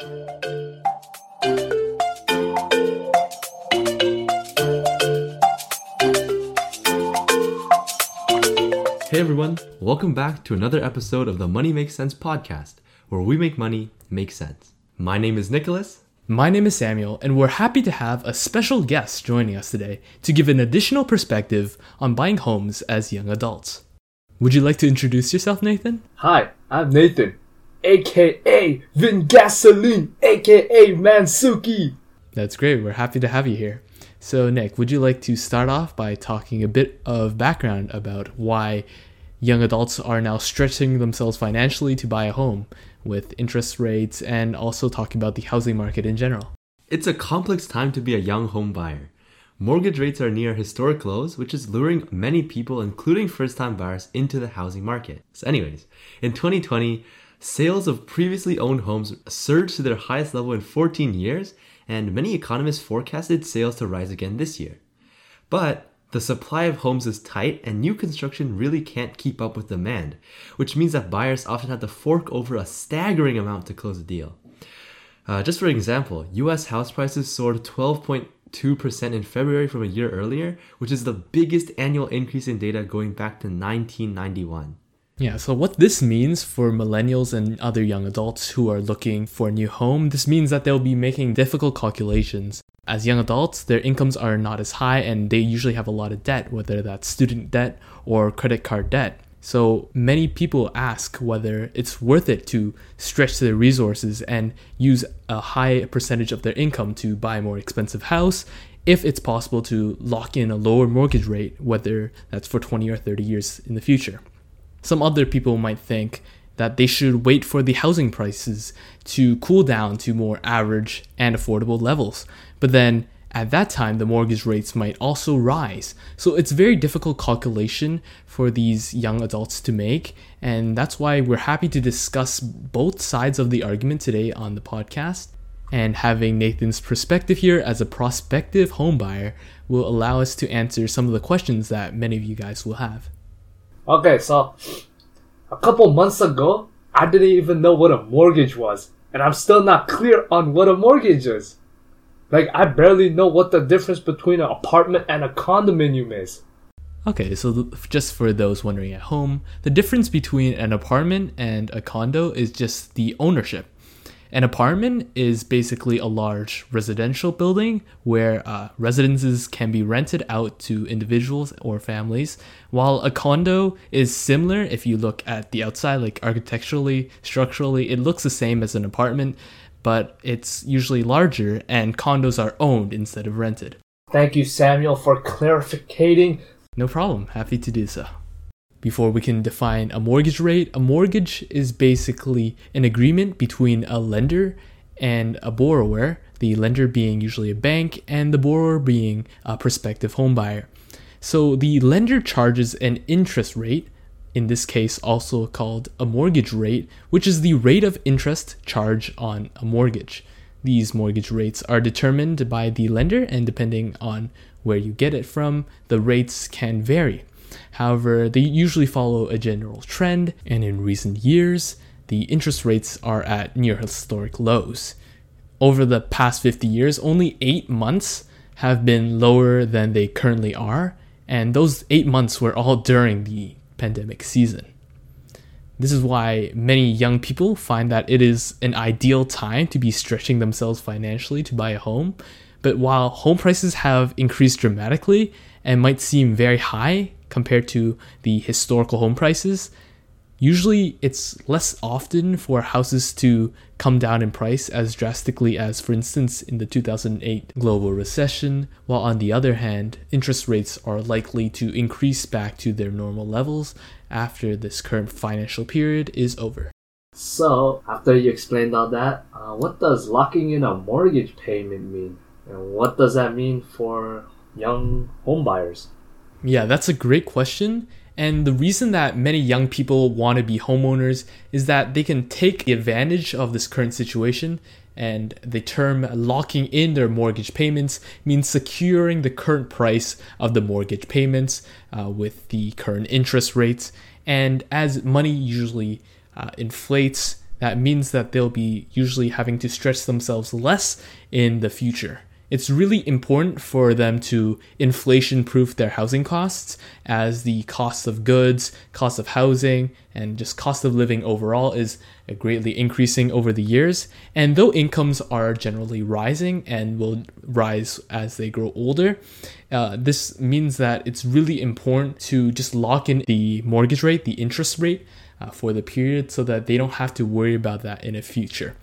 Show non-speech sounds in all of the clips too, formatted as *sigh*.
Hey everyone, welcome back to another episode of the Money Makes Sense podcast, where we make money make sense. My name is Nicholas. My name is Samuel, and we're happy to have a special guest joining us today to give an additional perspective on buying homes as young adults. Would you like to introduce yourself, Nathan? Hi, I'm Nathan, aka Vin Gasoline, aka Mansuki. That's great. We're happy to have you here. So, Nick, would you like to start off by talking a bit of background about why young adults are now stretching themselves financially to buy a home with interest rates and also talking about the housing market in general? It's a complex time to be a young home buyer. Mortgage rates are near historic lows, which is luring many people, including first time buyers, into the housing market. So, anyways, in 2020, sales of previously owned homes surged to their highest level in 14 years, and many economists forecasted sales to rise again this year. But the supply of homes is tight, and new construction really can't keep up with demand, which means that buyers often have to fork over a staggering amount to close a deal. Uh, just for example, US house prices soared 12.2% in February from a year earlier, which is the biggest annual increase in data going back to 1991. Yeah, so what this means for millennials and other young adults who are looking for a new home, this means that they'll be making difficult calculations. As young adults, their incomes are not as high and they usually have a lot of debt, whether that's student debt or credit card debt. So many people ask whether it's worth it to stretch their resources and use a high percentage of their income to buy a more expensive house if it's possible to lock in a lower mortgage rate, whether that's for 20 or 30 years in the future. Some other people might think that they should wait for the housing prices to cool down to more average and affordable levels. But then at that time, the mortgage rates might also rise. So it's very difficult calculation for these young adults to make. And that's why we're happy to discuss both sides of the argument today on the podcast. And having Nathan's perspective here as a prospective homebuyer will allow us to answer some of the questions that many of you guys will have. Okay, so a couple months ago, I didn't even know what a mortgage was, and I'm still not clear on what a mortgage is. Like, I barely know what the difference between an apartment and a condominium is. Okay, so just for those wondering at home, the difference between an apartment and a condo is just the ownership. An apartment is basically a large residential building where uh, residences can be rented out to individuals or families, while a condo is similar if you look at the outside, like architecturally, structurally, it looks the same as an apartment, but it's usually larger and condos are owned instead of rented. Thank you, Samuel, for clarificating. No problem, happy to do so before we can define a mortgage rate. A mortgage is basically an agreement between a lender and a borrower, the lender being usually a bank and the borrower being a prospective homebuyer. So the lender charges an interest rate, in this case also called a mortgage rate, which is the rate of interest charged on a mortgage. These mortgage rates are determined by the lender, and depending on where you get it from, the rates can vary. However, they usually follow a general trend, and in recent years, the interest rates are at near historic lows. Over the past 50 years, only 8 months have been lower than they currently are, and those 8 months were all during the pandemic season. This is why many young people find that it is an ideal time to be stretching themselves financially to buy a home. But while home prices have increased dramatically and might seem very high compared to the historical home prices, usually it's less often for houses to come down in price as drastically as, for instance, in the 2008 global recession, while on the other hand, interest rates are likely to increase back to their normal levels after this current financial period is over. So, after you explained all that, uh, what does locking in a mortgage payment mean? And what does that mean for young homebuyers? Yeah, that's a great question. And the reason that many young people want to be homeowners is that they can take advantage of this current situation. And the term locking in their mortgage payments means securing the current price of the mortgage payments uh, with the current interest rates. And as money usually uh, inflates, that means that they'll be usually having to stretch themselves less in the future. It's really important for them to inflation proof their housing costs as the cost of goods, cost of housing, and just cost of living overall is greatly increasing over the years. And though incomes are generally rising and will rise as they grow older, uh, this means that it's really important to just lock in the mortgage rate, the interest rate uh, for the period so that they don't have to worry about that in the future.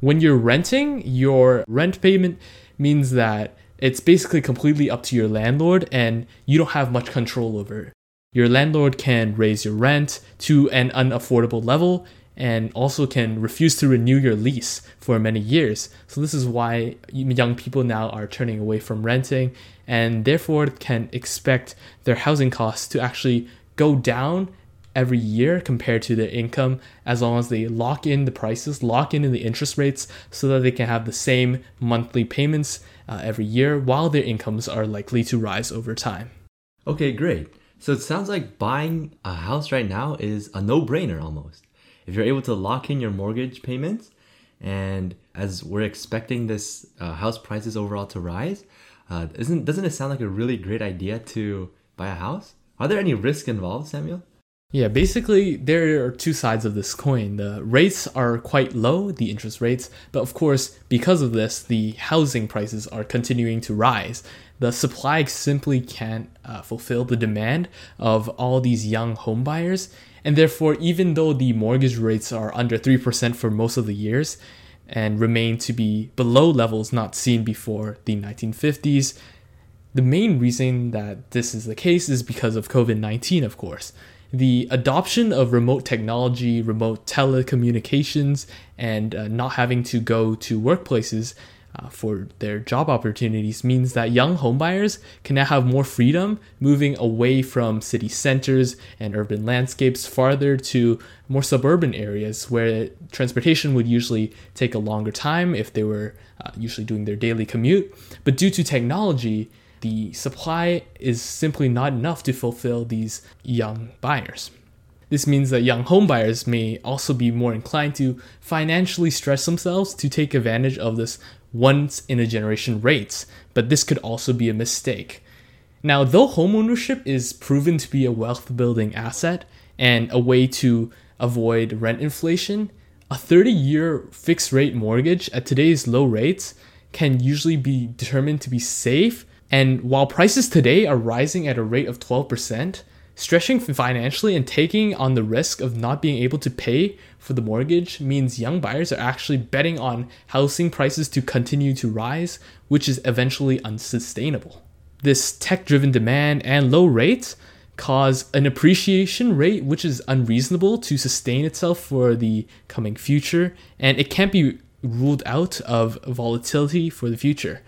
When you're renting, your rent payment means that it's basically completely up to your landlord and you don't have much control over. Your landlord can raise your rent to an unaffordable level and also can refuse to renew your lease for many years. So, this is why young people now are turning away from renting and therefore can expect their housing costs to actually go down every year compared to their income as long as they lock in the prices, lock in the interest rates so that they can have the same monthly payments uh, every year while their incomes are likely to rise over time. Okay, great. So it sounds like buying a house right now is a no brainer almost. If you're able to lock in your mortgage payments, and as we're expecting this uh, house prices overall to rise, uh, isn't doesn't it sound like a really great idea to buy a house? Are there any risk involved, Samuel? Yeah, basically, there are two sides of this coin. The rates are quite low, the interest rates, but of course, because of this, the housing prices are continuing to rise. The supply simply can't uh, fulfill the demand of all these young home buyers, and therefore, even though the mortgage rates are under 3% for most of the years and remain to be below levels not seen before the 1950s, the main reason that this is the case is because of COVID 19, of course the adoption of remote technology, remote telecommunications, and uh, not having to go to workplaces uh, for their job opportunities means that young homebuyers can now have more freedom moving away from city centers and urban landscapes farther to more suburban areas where transportation would usually take a longer time if they were uh, usually doing their daily commute. But due to technology, the supply is simply not enough to fulfill these young buyers. This means that young home buyers may also be more inclined to financially stress themselves to take advantage of this once in a generation rates, but this could also be a mistake. Now, though homeownership is proven to be a wealth building asset and a way to avoid rent inflation, a 30 year fixed rate mortgage at today's low rates can usually be determined to be safe and while prices today are rising at a rate of 12%, stretching financially and taking on the risk of not being able to pay for the mortgage means young buyers are actually betting on housing prices to continue to rise, which is eventually unsustainable. This tech driven demand and low rates cause an appreciation rate which is unreasonable to sustain itself for the coming future, and it can't be ruled out of volatility for the future.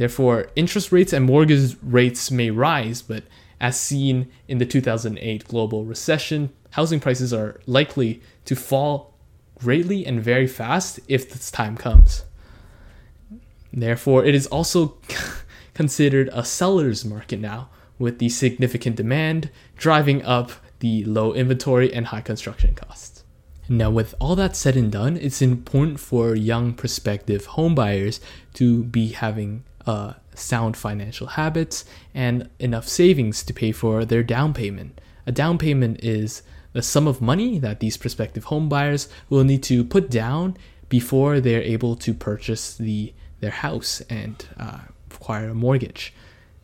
Therefore, interest rates and mortgage rates may rise, but as seen in the 2008 global recession, housing prices are likely to fall greatly and very fast if this time comes. Therefore, it is also *laughs* considered a seller's market now, with the significant demand driving up the low inventory and high construction costs. Now, with all that said and done, it's important for young prospective homebuyers to be having uh, sound financial habits and enough savings to pay for their down payment. A down payment is the sum of money that these prospective home buyers will need to put down before they're able to purchase the their house and uh, acquire a mortgage.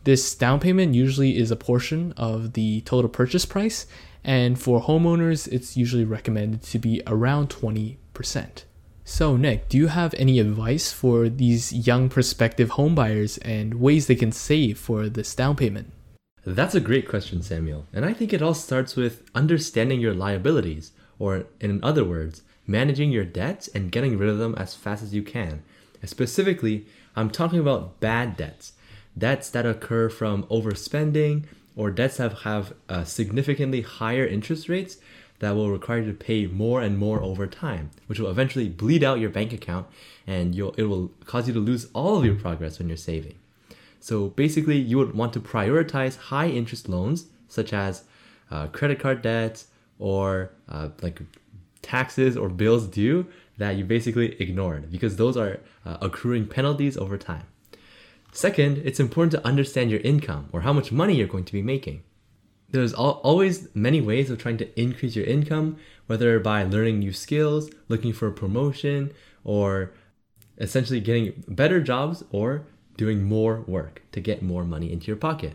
This down payment usually is a portion of the total purchase price, and for homeowners, it's usually recommended to be around 20%. So, Nick, do you have any advice for these young prospective homebuyers and ways they can save for this down payment? That's a great question, Samuel. And I think it all starts with understanding your liabilities, or in other words, managing your debts and getting rid of them as fast as you can. Specifically, I'm talking about bad debts, debts that occur from overspending, or debts that have uh, significantly higher interest rates that will require you to pay more and more over time, which will eventually bleed out your bank account and it will cause you to lose all of your progress when you're saving. So basically, you would want to prioritize high interest loans such as uh, credit card debts or uh, like taxes or bills due that you basically ignored because those are uh, accruing penalties over time. Second, it's important to understand your income or how much money you're going to be making. There's al- always many ways of trying to increase your income, whether by learning new skills, looking for a promotion, or essentially getting better jobs or doing more work to get more money into your pocket.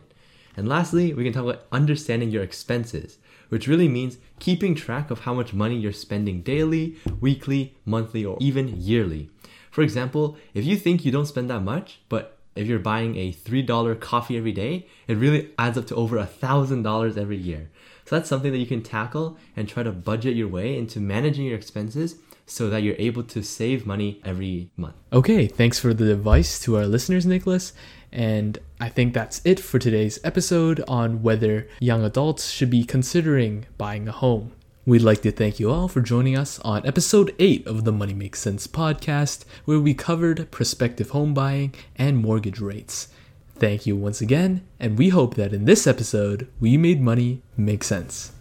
And lastly, we can talk about understanding your expenses, which really means keeping track of how much money you're spending daily, weekly, monthly, or even yearly. For example, if you think you don't spend that much, but if you're buying a $3 coffee every day, it really adds up to over $1,000 every year. So that's something that you can tackle and try to budget your way into managing your expenses so that you're able to save money every month. Okay, thanks for the advice to our listeners, Nicholas. And I think that's it for today's episode on whether young adults should be considering buying a home. We'd like to thank you all for joining us on episode 8 of the Money Makes Sense podcast, where we covered prospective home buying and mortgage rates. Thank you once again, and we hope that in this episode, we made money make sense.